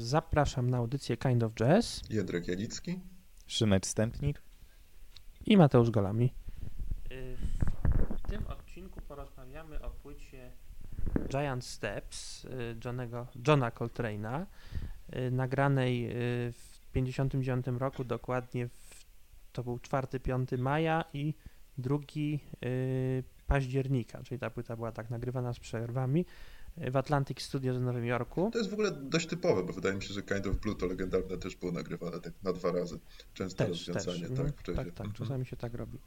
Zapraszam na audycję Kind of Jazz Jędrek Janicki. Szymek Stępnik. i Mateusz Golami. W tym odcinku porozmawiamy o płycie Giant Steps y, Johnego, Johna Coltrane'a, y, nagranej y, w 59 roku, dokładnie w, to był 4-5 maja i 2 y, października, czyli ta płyta była tak nagrywana z przerwami y, w Atlantic Studios w Nowym Jorku. To jest w ogóle dość typowe, bo wydaje mi się, że Kind of Blue to legendarne też było nagrywane tak na dwa razy. Często Też, rozwiązanie, też. tak? Mhm. W czasie. tak, tak, Mhm. czasami się tak robi.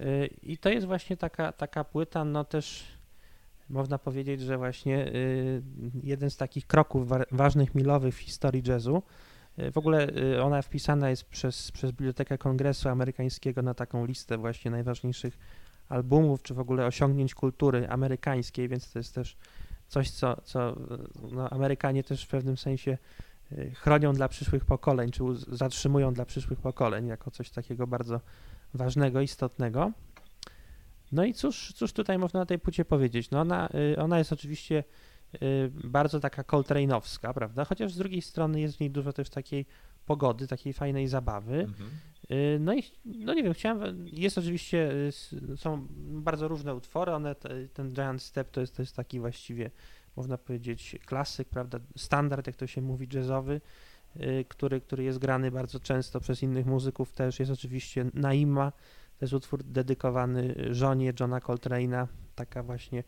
Y, I to jest właśnie taka, taka płyta, no też można powiedzieć, że właśnie y, jeden z takich kroków wa- ważnych, milowych w historii jazzu. Y, W ogóle ona wpisana jest przez, przez Bibliotekę Kongresu Amerykańskiego na taką listę właśnie najważniejszych albumów, czy w ogóle osiągnięć kultury amerykańskiej, więc to jest też coś, co, co y, no, Amerykanie też w pewnym sensie y, chronią dla przyszłych pokoleń, czy zatrzymują dla przyszłych pokoleń jako coś takiego bardzo ważnego, istotnego. No i cóż, cóż tutaj można na tej płycie powiedzieć? No ona, y, ona jest oczywiście bardzo taka Coltrane'owska, prawda? Chociaż z drugiej strony jest w niej dużo też takiej pogody, takiej fajnej zabawy. Mhm. Y, No i no nie wiem, chciałem, jest oczywiście, y, są bardzo różne utwory, one, te- ten Giant Step to jest, to jest taki właściwie, można powiedzieć, klasyk, prawda, standard, jak to się mówi, jazzowy, y, który, który jest grany bardzo często przez innych muzyków też, jest oczywiście Naima, to jest utwór dedykowany żonie Johna Coltrane'a, taka właśnie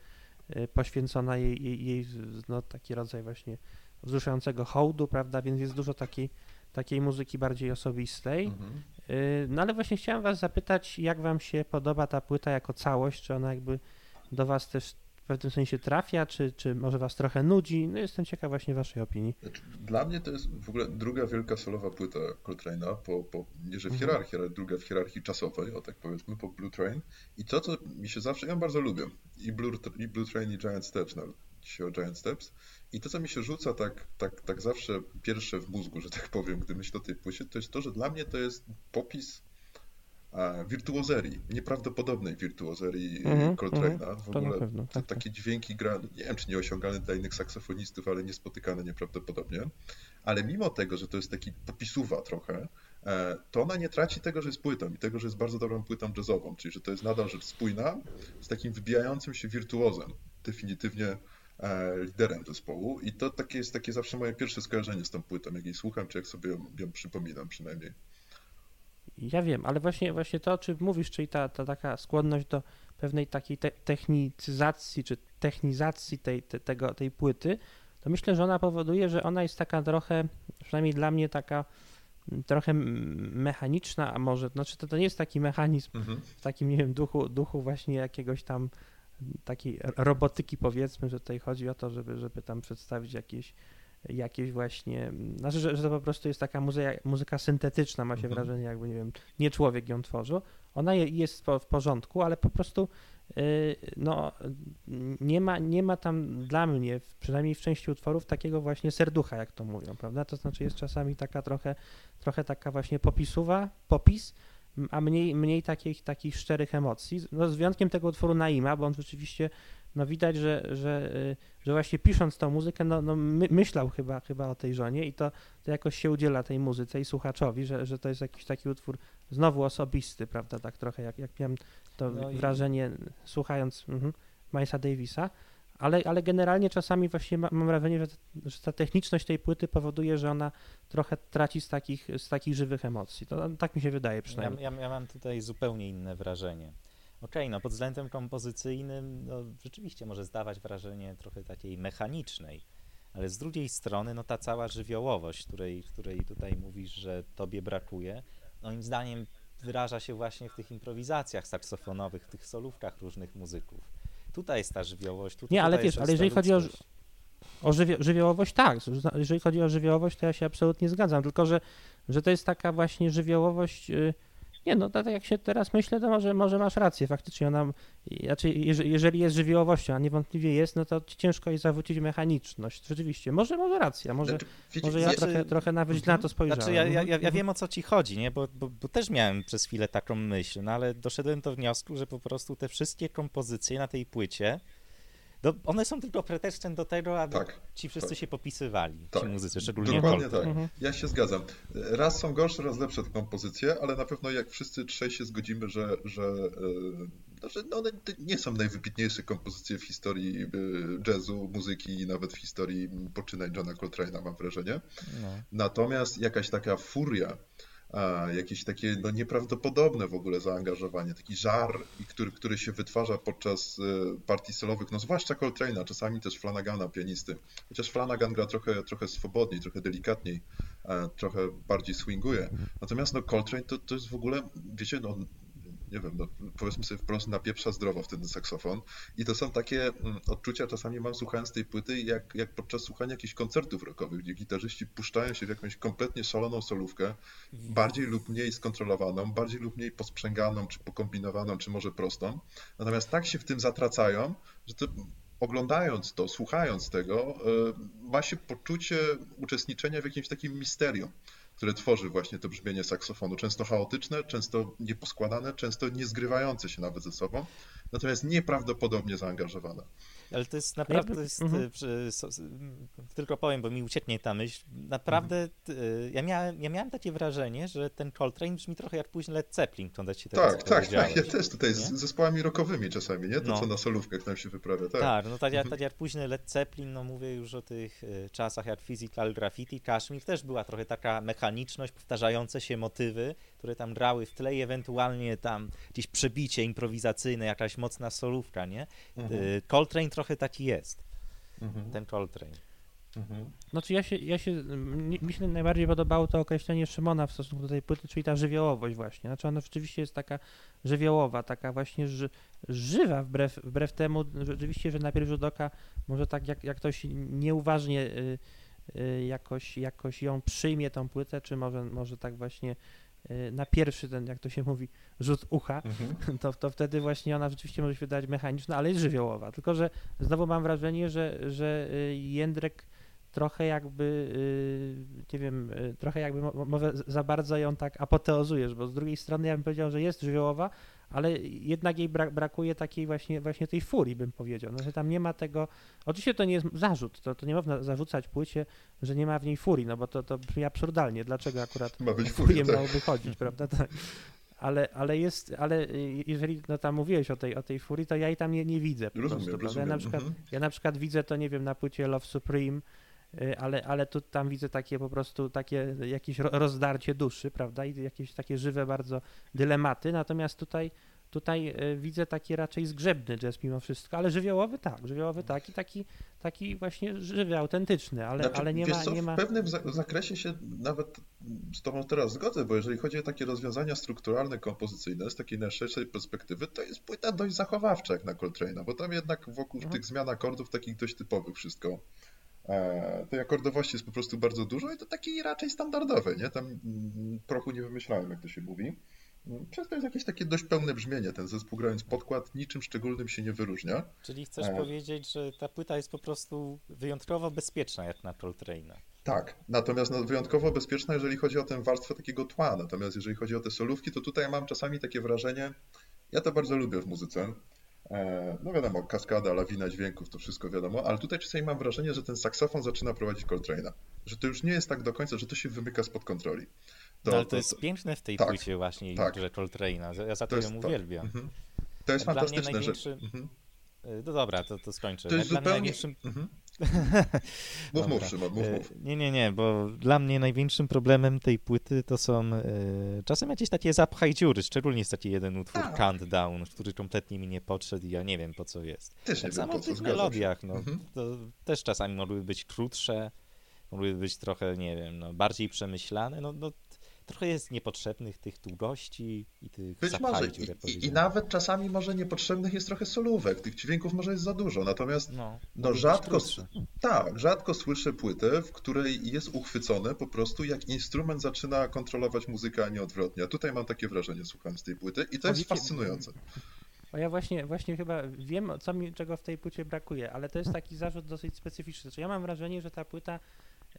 poświęcona jej, jej, jej no, taki rodzaj właśnie wzruszającego hołdu, prawda, więc jest dużo takiej, takiej muzyki bardziej osobistej. Mhm. Yy, No ale właśnie chciałem was zapytać, jak wam się podoba ta płyta jako całość, czy ona jakby do was też w pewnym sensie trafia, czy, czy może was trochę nudzi? No jestem ciekaw właśnie waszej opinii. Znaczy, Dla mnie to jest w ogóle druga wielka solowa płyta Coltrane'a, po, po, nie że w Mhm. hierarchii, ale druga w hierarchii czasowej, o tak powiedzmy, po Blue Train. I to, co mi się zawsze, ja bardzo lubię, i Blue, i Blue Train, i Giant Steps, nawet dzisiaj o Giant Steps. I to, co mi się rzuca tak, tak, tak zawsze pierwsze w mózgu, że tak powiem, gdy myślę o tej płycie, to jest to, że dla mnie to jest popis a, wirtuozerii, nieprawdopodobnej wirtuozerii Mhm, Coltrane'a. W ogóle pewno, tak, tak. takie dźwięki gra, nie wiem czy nieosiągalne dla innych saksofonistów, ale niespotykane nieprawdopodobnie. Ale mimo tego, że to jest taki popisuwa trochę, e, to ona nie traci tego, że jest płytą i tego, że jest bardzo dobrą płytą jazzową, czyli że to jest nadal rzecz spójna z takim wybijającym się wirtuozem, definitywnie e, liderem zespołu i to takie jest takie zawsze moje pierwsze skojarzenie z tą płytą, jak jej słucham, czy jak sobie ją, ją przypominam przynajmniej. Ja wiem, ale właśnie, właśnie to, o czym mówisz, czyli ta, ta taka skłonność do pewnej takiej te technicyzacji, czy technizacji tej, te, tego, tej płyty, to myślę, że ona powoduje, że ona jest taka trochę, przynajmniej dla mnie taka mm, trochę mechaniczna, a może, znaczy to, to nie jest taki mechanizm, Mhm. w takim, nie wiem, duchu, duchu właśnie jakiegoś tam takiej robotyki powiedzmy, że tutaj chodzi o to, żeby, żeby tam przedstawić jakieś, jakieś właśnie, mm, znaczy, że, że to po prostu jest taka muzyka, muzyka syntetyczna, ma się Mhm. wrażenie, jakby, nie wiem, nie człowiek ją tworzył. Ona je- jest po- w porządku, ale po prostu y, no, nie ma, nie ma tam dla mnie, przynajmniej w części utworów, takiego właśnie serducha, jak to mówią, prawda? To znaczy jest czasami taka trochę, trochę taka właśnie popisuwa, popis, a mniej, mniej takich, takich szczerych emocji. No, z wyjątkiem tego utworu Naima, bo on rzeczywiście, no widać, że, że, y, że właśnie pisząc tą muzykę, no, no my, myślał chyba, chyba o tej żonie i to, to jakoś się udziela tej muzyce i słuchaczowi, że, że to jest jakiś taki utwór znowu osobisty, prawda, tak trochę jak, jak miałem to No i- wrażenie słuchając mhm, Milesa Davisa, ale, ale generalnie czasami właśnie ma, mam wrażenie, że, ta- techniczność tej płyty powoduje, że ona trochę traci z takich, z takich żywych emocji. To tak mi się wydaje Ja, przynajmniej. ja, ja mam tutaj zupełnie inne wrażenie. Okej, no pod względem kompozycyjnym no, rzeczywiście może zdawać wrażenie trochę takiej mechanicznej, ale z drugiej strony no ta cała żywiołowość, której, której tutaj mówisz, że tobie brakuje, moim zdaniem wyraża się właśnie w tych improwizacjach saksofonowych, w tych solówkach różnych muzyków. Tutaj jest ta żywiołowość. Tutaj, Nie, ale wiesz, ale jeżeli chodzi o. O żywi żywiołowość tak, jeżeli chodzi o żywiołowość, to ja się absolutnie zgadzam, tylko że, że to jest taka właśnie żywiołowość, y, nie no, tak jak się teraz myślę, to może, może masz rację, faktycznie ona, znaczy jeże- jeżeli jest żywiołowością, a niewątpliwie jest, no to ciężko jest zawrócić mechaniczność, rzeczywiście, może, może racja, może, Znaczy, może ja trochę, trochę nawet źle na to spojrzałem. Znaczy, ja, ja, ja, ja Mhm. wiem o co ci chodzi, nie? Bo, bo, bo też miałem przez chwilę taką myśl, no ale doszedłem do wniosku, że po prostu te wszystkie kompozycje na tej płycie do, one są tylko pretekstem do tego, aby Tak, ci wszyscy tak. się popisywali, Tak. ci muzycy, szczególnie Dokładnie Coldplay. tak. Mhm. Ja się zgadzam. Raz są gorsze, raz lepsze te kompozycje, ale na pewno jak wszyscy trzej się zgodzimy, że, że, e, no, że no one nie są najwybitniejsze kompozycje w historii e, jazzu, muzyki i nawet w historii poczynań Johna Coltrane'a, mam wrażenie. No. Natomiast jakaś taka furia, jakieś takie no, nieprawdopodobne w ogóle zaangażowanie, taki żar, który, który się wytwarza podczas e, partii solowych, no zwłaszcza Coltrane'a, czasami też Flanagana, pianisty. Chociaż Flanagan gra trochę, trochę swobodniej, trochę delikatniej, trochę bardziej swinguje. Natomiast no Coltrane to, to jest w ogóle, wiecie, no nie wiem, no, powiedzmy sobie wprost, napieprza zdrowo w ten saksofon. I to są takie mm, odczucia, czasami mam słuchając tej płyty, jak, jak podczas słuchania jakichś koncertów rockowych, gdzie gitarzyści puszczają się w jakąś kompletnie szaloną solówkę, bardziej lub mniej skontrolowaną, bardziej lub mniej posprzęganą, czy pokombinowaną, czy może prostą. Natomiast tak się w tym zatracają, że to oglądając to, słuchając tego, y, ma się poczucie uczestniczenia w jakimś takim misterium, które tworzy właśnie to brzmienie saksofonu. Często chaotyczne, często nieposkładane, często nie zgrywające się nawet ze sobą, natomiast nieprawdopodobnie zaangażowane. Ale to jest naprawdę, by- to jest, mhm. przy, so, s- m, tylko powiem, bo mi ucieknie ta myśl, naprawdę Mhm. y, ja, miałem, ja miałem takie wrażenie, że ten Coltrane brzmi trochę jak później Led Zeppelin, tego, Tak, tak, tak. Ja też tutaj z nie? zespołami rockowymi czasami, nie? To, No. co na solówkach nam się wyprawia. Tak. Tak, no tak, jak- Mhm. tak jak później Led Zeppelin, no mówię już o tych y, czasach jak Physical Graffiti, Kashmir też była trochę taka mechaniczność, powtarzające się motywy, które tam grały w tle i ewentualnie tam gdzieś przebicie improwizacyjne, jakaś mocna solówka, nie? Mhm. Coltrane trochę taki jest, Mhm. ten Coltrane. Mhm. Znaczy ja się, ja się, mi mi się najbardziej podobało to określenie Szymona w stosunku do tej płyty, czyli ta żywiołowość właśnie. Znaczy ona rzeczywiście jest taka żywiołowa, taka właśnie ży, żywa wbrew, wbrew temu rzeczywiście, że na pierwszy rzut oka może tak jak, jak ktoś nieuważnie y, y, jakoś, jakoś ją przyjmie tą płytę, czy może, może tak właśnie y, na pierwszy ten, jak to się mówi, rzut ucha, Mhm. to, to wtedy właśnie ona rzeczywiście może się wydać mechaniczna, ale jest żywiołowa. Tylko, że znowu mam wrażenie, że, że y, Jędrek trochę jakby, y, nie wiem, y, trochę jakby mo- może za bardzo ją tak apoteozujesz, bo z drugiej strony ja bym powiedział, że jest żywiołowa, ale jednak jej bra brakuje takiej właśnie, właśnie tej furii, bym powiedział. No, że tam nie ma tego, oczywiście to nie jest zarzut, to, to nie można zarzucać płycie, że nie ma w niej furii, no bo to, to brzmi absurdalnie, dlaczego akurat Ma być furia, furię tak. miałoby chodzić, prawda? Tak. Ale, ale jest, ale jeżeli no tam mówiłeś o tej, o tej furii, to ja jej tam nie, nie widzę po Rozumiem, prostu, rozumiem. Ja na, przykład, Mhm. ja na przykład widzę to, nie wiem, na płycie Love Supreme, ale, ale tu tam widzę takie po prostu takie jakieś ro- rozdarcie duszy, prawda? I jakieś takie żywe bardzo dylematy, natomiast tutaj Tutaj y, widzę taki raczej zgrzebny jazz mimo wszystko, ale żywiołowy tak, żywiołowy tak i taki, taki właśnie żywy, autentyczny, ale, Znaczy, ale nie ma, co, nie ma... W pewnym za- zakresie się nawet z Tobą teraz zgodzę, bo jeżeli chodzi o takie rozwiązania strukturalne, kompozycyjne, z takiej najszerszej perspektywy, to jest płyta dość zachowawcza jak na Coltrane'a, bo tam jednak wokół Mhm. tych zmian akordów takich dość typowych wszystko. E, tej akordowości jest po prostu bardzo dużo i to takiej raczej standardowej, nie? Tam mm, prochu nie wymyślałem, jak to się mówi. Mm, Przez to jest jakieś takie dość pełne brzmienie. Ten zespół grając podkład niczym szczególnym się nie wyróżnia. Czyli chcesz E. powiedzieć, że ta płyta jest po prostu wyjątkowo bezpieczna jak na Coltrane'a. Tak, natomiast no, wyjątkowo bezpieczna, jeżeli chodzi o tę warstwę takiego tła. Natomiast jeżeli chodzi o te solówki, to tutaj mam czasami takie wrażenie, ja to bardzo lubię w muzyce. E, No wiadomo, kaskada, lawina dźwięków, to wszystko wiadomo, ale tutaj czasami mam wrażenie, że ten saksofon zaczyna prowadzić Coltrane'a. Że to już nie jest tak do końca, że to się wymyka spod kontroli. no, ale to, jest piękne w tej tak, płycie właśnie, tak. że Coltrane'a. Ja za to, to ją to. uwielbiam. Mhm. To jest Dla fantastyczne, największy- że... Mhm. Y, No dobra, to, to skończę. To jest Dla zupełnie... największym... Mhm. Mów, mów, Szymon, mów, E, mów. Nie, nie, nie, bo dla mnie największym problemem tej płyty to są e, czasem jakieś takie zapchaj dziury, szczególnie jest taki jeden utwór, Tak. Countdown, który kompletnie mi nie podszedł i ja nie wiem po co jest. Też nie Tak wiem samo po w tych melodiach, no, Mhm. to też czasami mogłyby być krótsze, mogłyby być trochę, nie wiem, no, bardziej przemyślane, no, no trochę jest niepotrzebnych tych długości i tych Być zapchaj może. I, i, nawet czasami może niepotrzebnych jest trochę solówek. Tych dźwięków może jest za dużo. Natomiast No, no rzadko, tak, rzadko słyszę płytę, w której jest uchwycone po prostu jak instrument zaczyna kontrolować muzykę, a nie odwrotnie. A tutaj mam takie wrażenie słuchając tej płyty i to jest fascynujące. Bo ja właśnie, właśnie chyba wiem, co mi, czego w tej płycie brakuje, ale to jest taki zarzut dosyć specyficzny. Znaczy, ja mam wrażenie, że ta płyta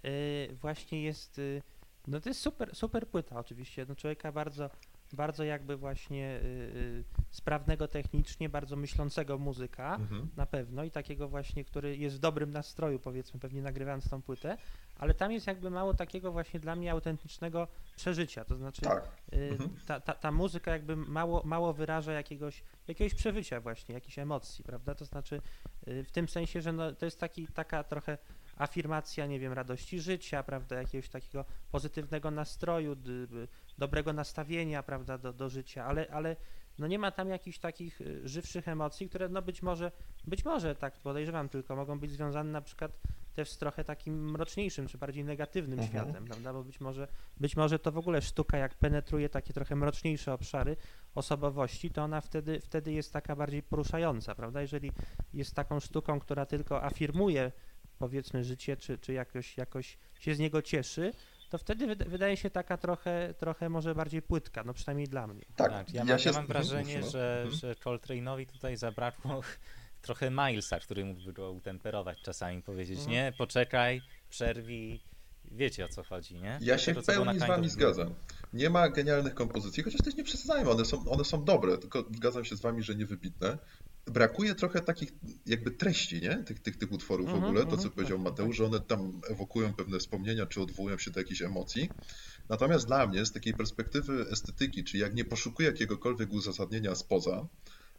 y, właśnie jest, y, no to jest super, super płyta oczywiście, no człowieka bardzo, bardzo jakby właśnie y, y, sprawnego technicznie, bardzo myślącego muzyka, Mhm. na pewno i takiego właśnie, który jest w dobrym nastroju, powiedzmy, pewnie nagrywając tą płytę, ale tam jest jakby mało takiego właśnie dla mnie autentycznego przeżycia, to znaczy Tak. y, Mhm. ta, ta, ta muzyka jakby mało, mało wyraża jakiegoś, jakiegoś przeżycia właśnie, jakichś emocji, prawda, to znaczy y, w tym sensie, że no, to jest taki, taka trochę afirmacja, nie wiem, radości życia, prawda, jakiegoś takiego pozytywnego nastroju, dobrego nastawienia, prawda, do, do życia, ale, ale no nie ma tam jakichś takich y, żywszych emocji, które no być może, być może tak podejrzewam tylko, mogą być związane na przykład też z trochę takim mroczniejszym, czy bardziej negatywnym Mhm. światem, prawda, bo być może, być może to w ogóle sztuka jak penetruje takie trochę mroczniejsze obszary osobowości, to ona wtedy, wtedy jest taka bardziej poruszająca, prawda, jeżeli jest taką sztuką, która tylko afirmuje powiedzmy życie, czy, czy jakoś, jakoś się z niego cieszy, to wtedy wyda- wydaje się taka trochę, trochę może bardziej płytka, no przynajmniej dla mnie. Tak, ja, ja mam, się- ja mam mhm, wrażenie, no. że, Mhm. że Coltrane'owi tutaj zabrakło trochę Milesa, który mógłby go utemperować czasami, powiedzieć, Mhm. nie, poczekaj, przerwij, wiecie o co chodzi, nie? Ja się To, w pełni z wami zgadzam. Nie ma genialnych kompozycji, chociaż też nie przesadzajmy, one są, one są dobre, tylko zgadzam się z wami, że niewybitne. Brakuje trochę takich jakby treści, nie? Tych, tych, tych utworów w Mhm, ogóle, to co mhm, powiedział tak, Mateusz, że one tam ewokują pewne wspomnienia, czy odwołują się do jakichś emocji. Natomiast dla mnie, z takiej perspektywy estetyki, czy jak nie poszukuję jakiegokolwiek uzasadnienia spoza,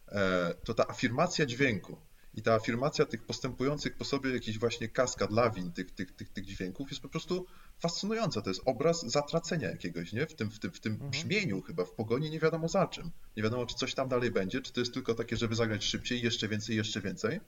e, to ta afirmacja dźwięku i ta afirmacja tych postępujących po sobie jakichś właśnie kaskad, lawin tych, tych, tych, tych dźwięków jest po prostu fascynująca. To jest obraz zatracenia jakiegoś, nie? W tym, w tym, w tym Mhm. brzmieniu chyba, w pogoni nie wiadomo za czym. Nie wiadomo, czy coś tam dalej będzie, czy to jest tylko takie, żeby zagrać szybciej, jeszcze więcej, jeszcze więcej,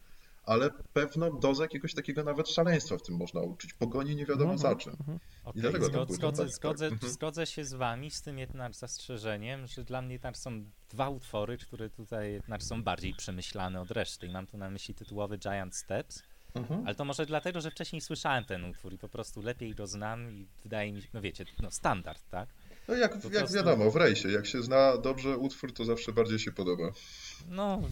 ale pewną dozę jakiegoś takiego nawet szaleństwa w tym można uczyć. Pogoni nie wiadomo za Mhm, czym. mhm. Okej, dlatego zgod- tak zgodzę, tak, zgodzę, tak. Zgodzę się z wami z tym jednak zastrzeżeniem, że dla mnie jednak są dwa utwory, które tutaj jednak są bardziej przemyślane od reszty. I mam tu na myśli tytułowy Giant Steps, Mhm. ale to może dlatego, że wcześniej słyszałem ten utwór i po prostu lepiej go znam i wydaje mi się, no wiecie, no standard, tak? No jak, Po jak prostu- wiadomo, w rejsie, jak się zna dobrze utwór, to zawsze bardziej się podoba. No,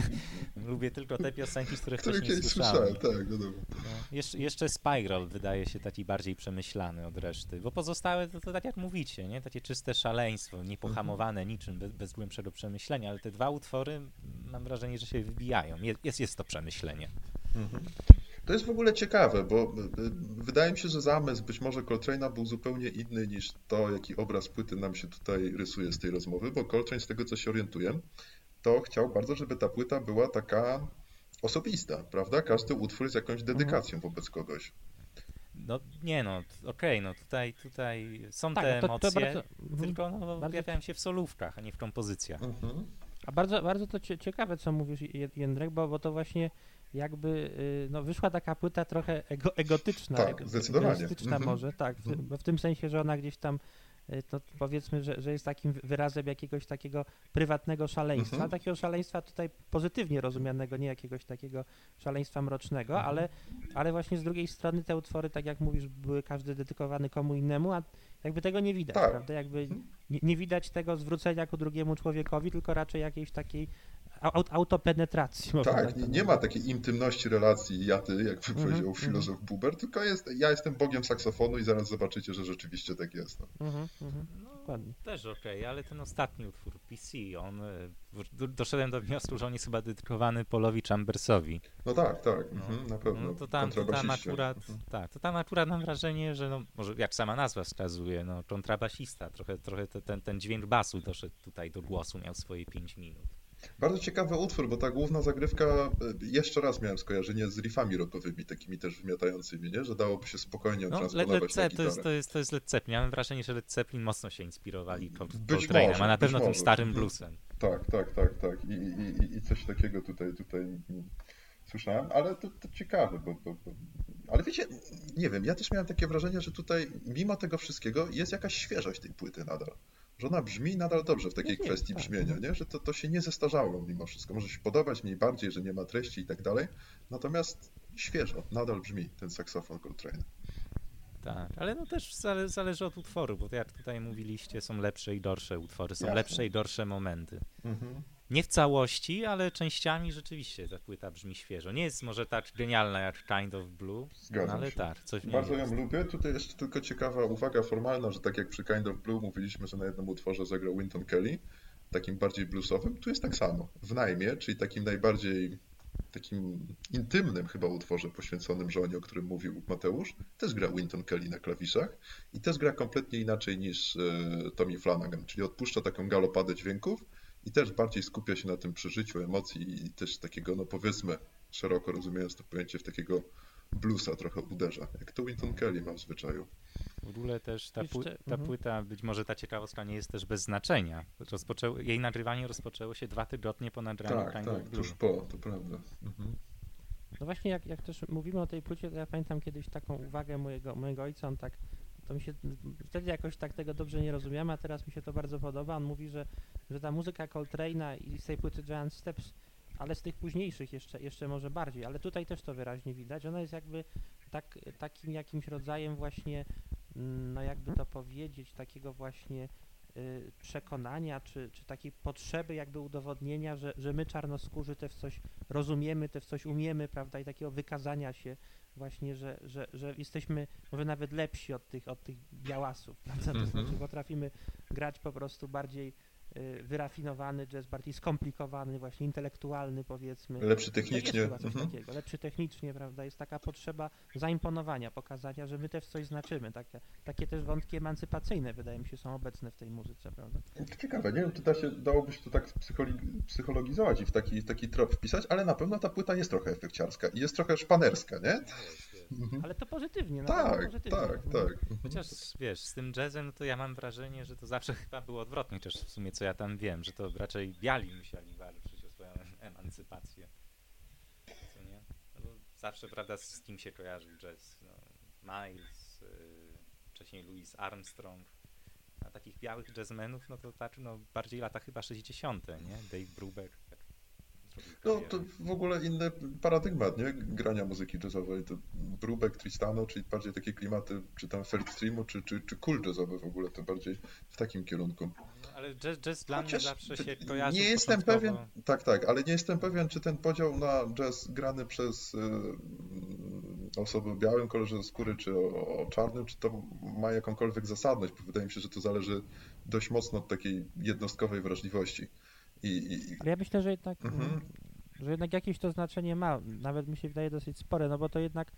lubię tylko te piosenki, z których Który wcześniej kiedyś słyszałem. słyszałem, tak, wiadomo. No, jeszcze, jeszcze Spiral wydaje się taki bardziej przemyślany od reszty, bo pozostałe to, to tak jak mówicie, nie? Takie czyste szaleństwo, niepohamowane niczym, bez, bez głębszego przemyślenia, ale te dwa utwory mam wrażenie, że się wybijają. Je- Jest, jest to przemyślenie. Mhm. To jest w ogóle ciekawe, bo y, y, wydaje mi się, że zamysł być może Coltrane'a był zupełnie inny niż to, jaki obraz płyty nam się tutaj rysuje z tej rozmowy, bo Coltrane, z tego co się orientuję, to chciał bardzo, żeby ta płyta była taka osobista, prawda? Każdy utwór jest jakąś dedykacją wobec kogoś. No nie no, okej, no tutaj, tutaj są Tak, te to, to emocje, bardzo, mhm. tylko no, Bardzo- objawiają się w solówkach, a nie w kompozycjach. Mhm. A bardzo, bardzo to cie, ciekawe, co mówisz, Jędrek, bo, bo to właśnie jakby y, no, wyszła taka płyta trochę ego, egotyczna, Tak, ego, zdecydowanie. egoistyczna Mhm. może, tak, w, Mhm. bo w tym sensie, że ona gdzieś tam, to powiedzmy, że, że jest takim wyrazem jakiegoś takiego prywatnego szaleństwa, Mhm. takiego szaleństwa tutaj pozytywnie rozumianego, nie jakiegoś takiego szaleństwa mrocznego, Mhm. ale, ale właśnie z drugiej strony te utwory, tak jak mówisz, były każdy dedykowany komu innemu, a jakby tego nie widać, Tak. prawda, jakby Mhm. nie, nie widać tego zwrócenia ku drugiemu człowiekowi, tylko raczej jakiejś takiej autopenetracji. można Tak, nie, nie ma takiej intymności relacji ja-ty, jak Mhm, powiedział mhm. filozof Buber, tylko jest, ja jestem bogiem saksofonu i zaraz zobaczycie, że rzeczywiście tak jest. No. Mhm, No, dokładnie. Też okej, ale ten ostatni utwór, PC, on, e, doszedłem do wniosku, że on jest chyba dedykowany Paulowi Chambersowi. No tak, tak, No, mhm, na pewno. No to tam, to tam akurat, Mhm. tak, to tam akurat mam wrażenie, że no, może jak sama nazwa wskazuje, no kontrabasista, trochę, trochę te, ten, ten dźwięk basu doszedł tutaj do głosu, miał swoje 5 minut. Bardzo ciekawy utwór, bo ta główna zagrywka, e, jeszcze raz miałem skojarzenie z riffami rockowymi, takimi też wymiatającymi, nie? że dałoby się spokojnie No, transponować Led Zepp, to, jest, to, jest, to jest Led Zeppelin. Ja mam wrażenie, że Led Zeppelin mocno się inspirowali Coltrane'em, a na pewno tym może. starym Mhm. bluesem. Tak, tak, tak, tak. I, i, i- I coś takiego tutaj, tutaj mm, słyszałem, ale to, to ciekawe, bo, bo, bo... Ale wiecie, nie wiem, ja też miałem takie wrażenie, że tutaj mimo tego wszystkiego jest jakaś świeżość tej płyty nadal. Że ona brzmi nadal dobrze w takiej Jest, kwestii tak. brzmienia, nie? Że to, to się nie zestarzało mimo wszystko. Może się podobać mniej bardziej, że nie ma treści i tak dalej, natomiast świeżo, nadal brzmi ten saksofon Coltrane. Tak, ale no też zale, zależy od utworu, bo jak tutaj mówiliście, są lepsze i gorsze utwory, są Jasne. lepsze i gorsze momenty. Mhm. Nie w całości, ale częściami rzeczywiście ta płyta brzmi świeżo. Nie jest może tak genialna jak Kind of Blue, no ale się. tak, coś Bardzo ją lubię. Tutaj jeszcze tylko ciekawa uwaga formalna, że tak jak przy Kind of Blue mówiliśmy, że na jednym utworze zagrał Winton Kelly, takim bardziej bluesowym, tu jest tak samo. W najmie, czyli takim najbardziej takim intymnym chyba utworze poświęconym żonie, o którym mówił Mateusz, też gra Winton Kelly na klawiszach i też gra kompletnie inaczej niż e, Tommy Flanagan, czyli odpuszcza taką galopadę dźwięków i też bardziej skupia się na tym przeżyciu emocji i też takiego, no powiedzmy, szeroko rozumiejąc to pojęcie, w takiego bluesa trochę uderza, jak to Winton Kelly ma w zwyczaju. W ogóle też ta, pły- ta mhm. płyta, być może ta ciekawostka nie jest też bez znaczenia. Rozpoczęło, jej nagrywanie rozpoczęło się dwa tygodnie po nagraniu Tak, Kind tak, of Blue. tuż po, to prawda. Mhm. No właśnie, jak, jak też mówimy o tej płycie, to ja pamiętam kiedyś taką uwagę mojego, mojego ojca, on tak, to mi się, wtedy jakoś tak tego dobrze nie rozumiałem, a teraz mi się to bardzo podoba. On mówi, że, że ta muzyka Coltrane'a i z tej płyty Giant Steps, ale z tych późniejszych jeszcze, jeszcze może bardziej, ale tutaj też to wyraźnie widać, ona jest jakby tak, takim jakimś rodzajem właśnie, mm, no jakby to powiedzieć, takiego właśnie przekonania, czy, czy takiej potrzeby jakby udowodnienia, że, że my czarnoskórzy też coś rozumiemy, też coś umiemy, prawda, i takiego wykazania się właśnie, że, że, że jesteśmy może nawet lepsi od tych, od tych białasów, prawda, to Mhm. znaczy potrafimy grać po prostu bardziej y, wyrafinowany jazz, bardziej skomplikowany, właśnie intelektualny powiedzmy. Lepszy jest technicznie. chyba coś Mhm. takiego, lepszy technicznie, prawda, jest taka potrzeba zaimponowania, pokazania, że my też coś znaczymy, takie, takie też wątki emancypacyjne wydaje mi się są obecne w tej muzyce, prawda. To Ciekawe, nie wiem, czy da się, dałoby się to tak psychologizować i w taki, taki trop wpisać, ale na pewno ta płyta jest trochę efekciarska i jest trochę szpanerska, nie? Mhm. Ale to pozytywnie, pewno Tak, pozytywnie. tak, Mhm. tak. Mhm. Chociaż wiesz, z tym jazzem no to ja mam wrażenie, że to zawsze chyba było odwrotnie, chociaż w sumie co ja tam wiem, że to raczej biali musieli walczyć o swoją emancypację. Co nie? No bo zawsze, prawda, z kim się kojarzył jazz? No, Miles, yy, wcześniej Louis Armstrong. A takich białych jazzmenów, no to tak, no bardziej lata chyba 60., nie? Dave Brubeck. No to w ogóle inny paradygmat, nie? Grania muzyki jazzowej. To Brubek, Tristano, czyli bardziej takie klimaty, czy tam Third Streamu, czy, czy, czy cool jazzowy w ogóle, to bardziej w takim kierunku. No, ale jazz, jazz dla Chociaż mnie zawsze się kojarzył Nie jestem pewien, tak, tak, ale nie jestem pewien, czy ten podział na jazz grany przez y, osoby o białym kolorze skóry, czy o, o czarnym, czy to ma jakąkolwiek zasadność, bo wydaje mi się, że to zależy dość mocno od takiej jednostkowej wrażliwości. I, i, Ale ja myślę, że jednak, Mhm. mm, że jednak jakieś to znaczenie ma, nawet mi się wydaje dosyć spore, no bo to jednak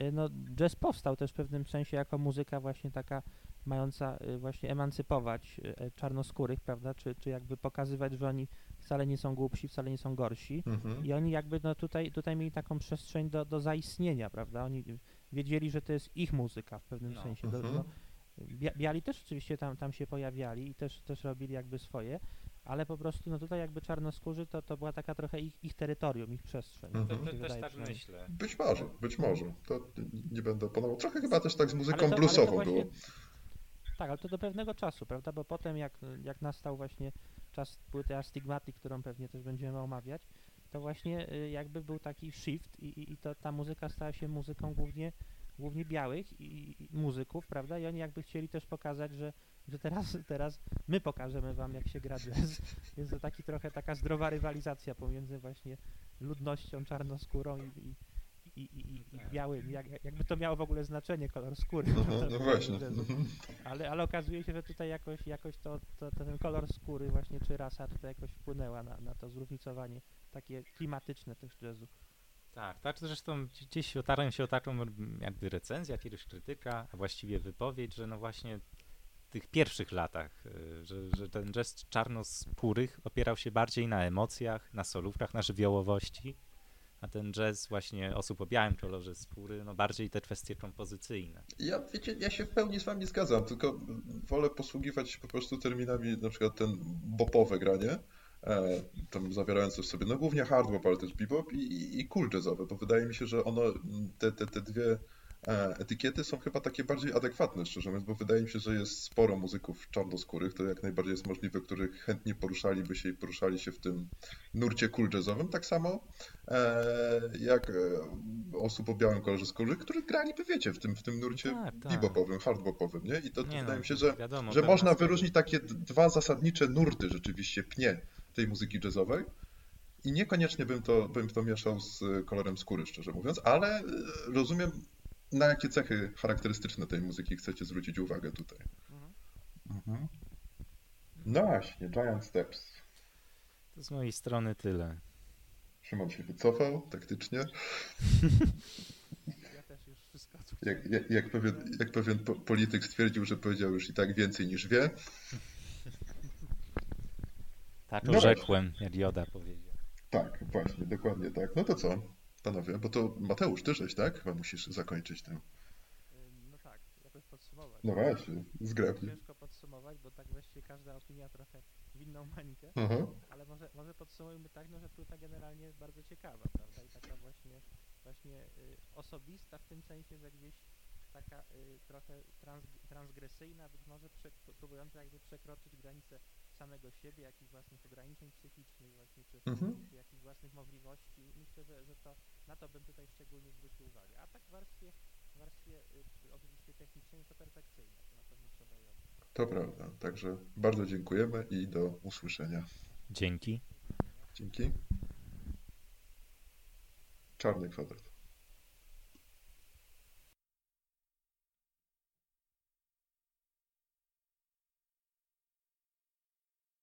y, no, jazz powstał też w pewnym sensie jako muzyka właśnie taka mająca y, właśnie emancypować y, e, czarnoskórych, prawda, czy, czy jakby pokazywać, że oni wcale nie są głupsi, wcale nie są gorsi mhm. i oni jakby no tutaj, tutaj mieli taką przestrzeń do, do zaistnienia, prawda, oni wiedzieli, że to jest ich muzyka w pewnym No. sensie. Do, Mhm. no, Bia- Biali też oczywiście tam, tam się pojawiali i też, też robili jakby swoje, ale po prostu no tutaj jakby czarnoskórzy to, to była taka trochę ich, ich terytorium, ich przestrzeń. Mhm. Się te, też wydaje tak myślę. Być może, być może. To nie będę oponował. Trochę chyba też tak z muzyką Ale to- ale to bluesową właśnie- było. Tak, ale to do pewnego czasu, prawda? Bo potem jak, jak nastał właśnie czas płyty Astigmatic, którą pewnie też będziemy omawiać, to właśnie y, jakby był taki shift i, i, i to, ta muzyka stała się muzyką głównie, głównie białych i, i muzyków, prawda? I oni jakby chcieli też pokazać, że, że teraz, teraz my pokażemy wam, jak się gra jazz. Jest to taki trochę taka zdrowa rywalizacja pomiędzy właśnie ludnością czarnoskórą i, i, i, i, i, białym. Jak, jakby to miało w ogóle znaczenie, kolor skóry. Prawda, No w właśnie. Ale, ale okazuje się, że tutaj jakoś, jakoś to, to, to ten kolor skóry właśnie, czy rasa tutaj jakoś wpłynęła na, na to zróżnicowanie takie klimatyczne też jazzu. Tak, tak zresztą gdzieś otarłem się o taką jakby recenzja, kiedyś krytyka, a właściwie wypowiedź, że no właśnie tych pierwszych latach, y, że, że ten jazz czarnoskórych opierał się bardziej na emocjach, na solówkach, na żywiołowości, a ten jazz właśnie osób o białym kolorze skóry, no bardziej te kwestie kompozycyjne. Ja, wiecie, ja się w pełni z wami zgadzam, tylko wolę posługiwać się po prostu terminami, na przykład ten bopowe granie, e, tam zawierające w sobie, no głównie hard bop, ale też bebop i, i, i cool jazzowe, bo wydaje mi się, że ono, te, te, te dwie e, etykiety są chyba takie bardziej adekwatne, szczerze mówiąc, bo wydaje mi się, że jest sporo muzyków czarnoskórych, to jak najbardziej jest możliwe, których chętnie poruszaliby się i poruszali się w tym nurcie cool jazzowym, tak samo e, jak e, osób o białym kolorze skóry, którzy graliby, wiecie, w tym, w tym nurcie Tak, tak. bebopowym, hardbopowym, nie? I to, Nie wydaje no, mi się, że, wiadomo, że można wyróżnić takie dwa zasadnicze nurty rzeczywiście, pnie tej muzyki jazzowej. I niekoniecznie bym to, bym to mieszał z kolorem skóry, szczerze mówiąc, ale e, rozumiem, na jakie cechy charakterystyczne tej muzyki chcecie zwrócić uwagę tutaj. Mhm. No właśnie, Giant Steps. To z mojej strony tyle. Szymon się wycofał taktycznie. Ja też już wszystko tu Jak, jak, jak, pewien, jak pewien po- polityk stwierdził, że powiedział już i tak więcej niż wie. Tak No orzekłem, jak Joda powiedział. Tak, właśnie, dokładnie tak. No to co, panowie, bo to Mateusz, ty żeś, tak? Chyba musisz zakończyć tym. No tak, jakoś podsumować. No właśnie, zgrabnie. Ciężko podsumować, bo tak właściwie każda opinia trochę w inną mańkę, Aha. ale może, może podsumujmy tak, no, że płyta generalnie jest bardzo ciekawa, prawda? I taka właśnie, właśnie y, osobista w tym sensie, że gdzieś taka y, trochę trans, transgresyjna, być może prze, próbująca jakby przekroczyć granice samego siebie, jakichś własnych ograniczeń psychicznych właśnie, czy, Mhm. czy jakichś własnych możliwości. Myślę, że, że to na to bym tutaj szczególnie zwrócił uwagę. A tak w warstwie, w warstwie y, oczywiście technicznej to perfekcyjne, to na pewno trzeba oddać. To prawda. Także bardzo dziękujemy i do usłyszenia. Dzięki. Dzięki. Czarny kwadrat.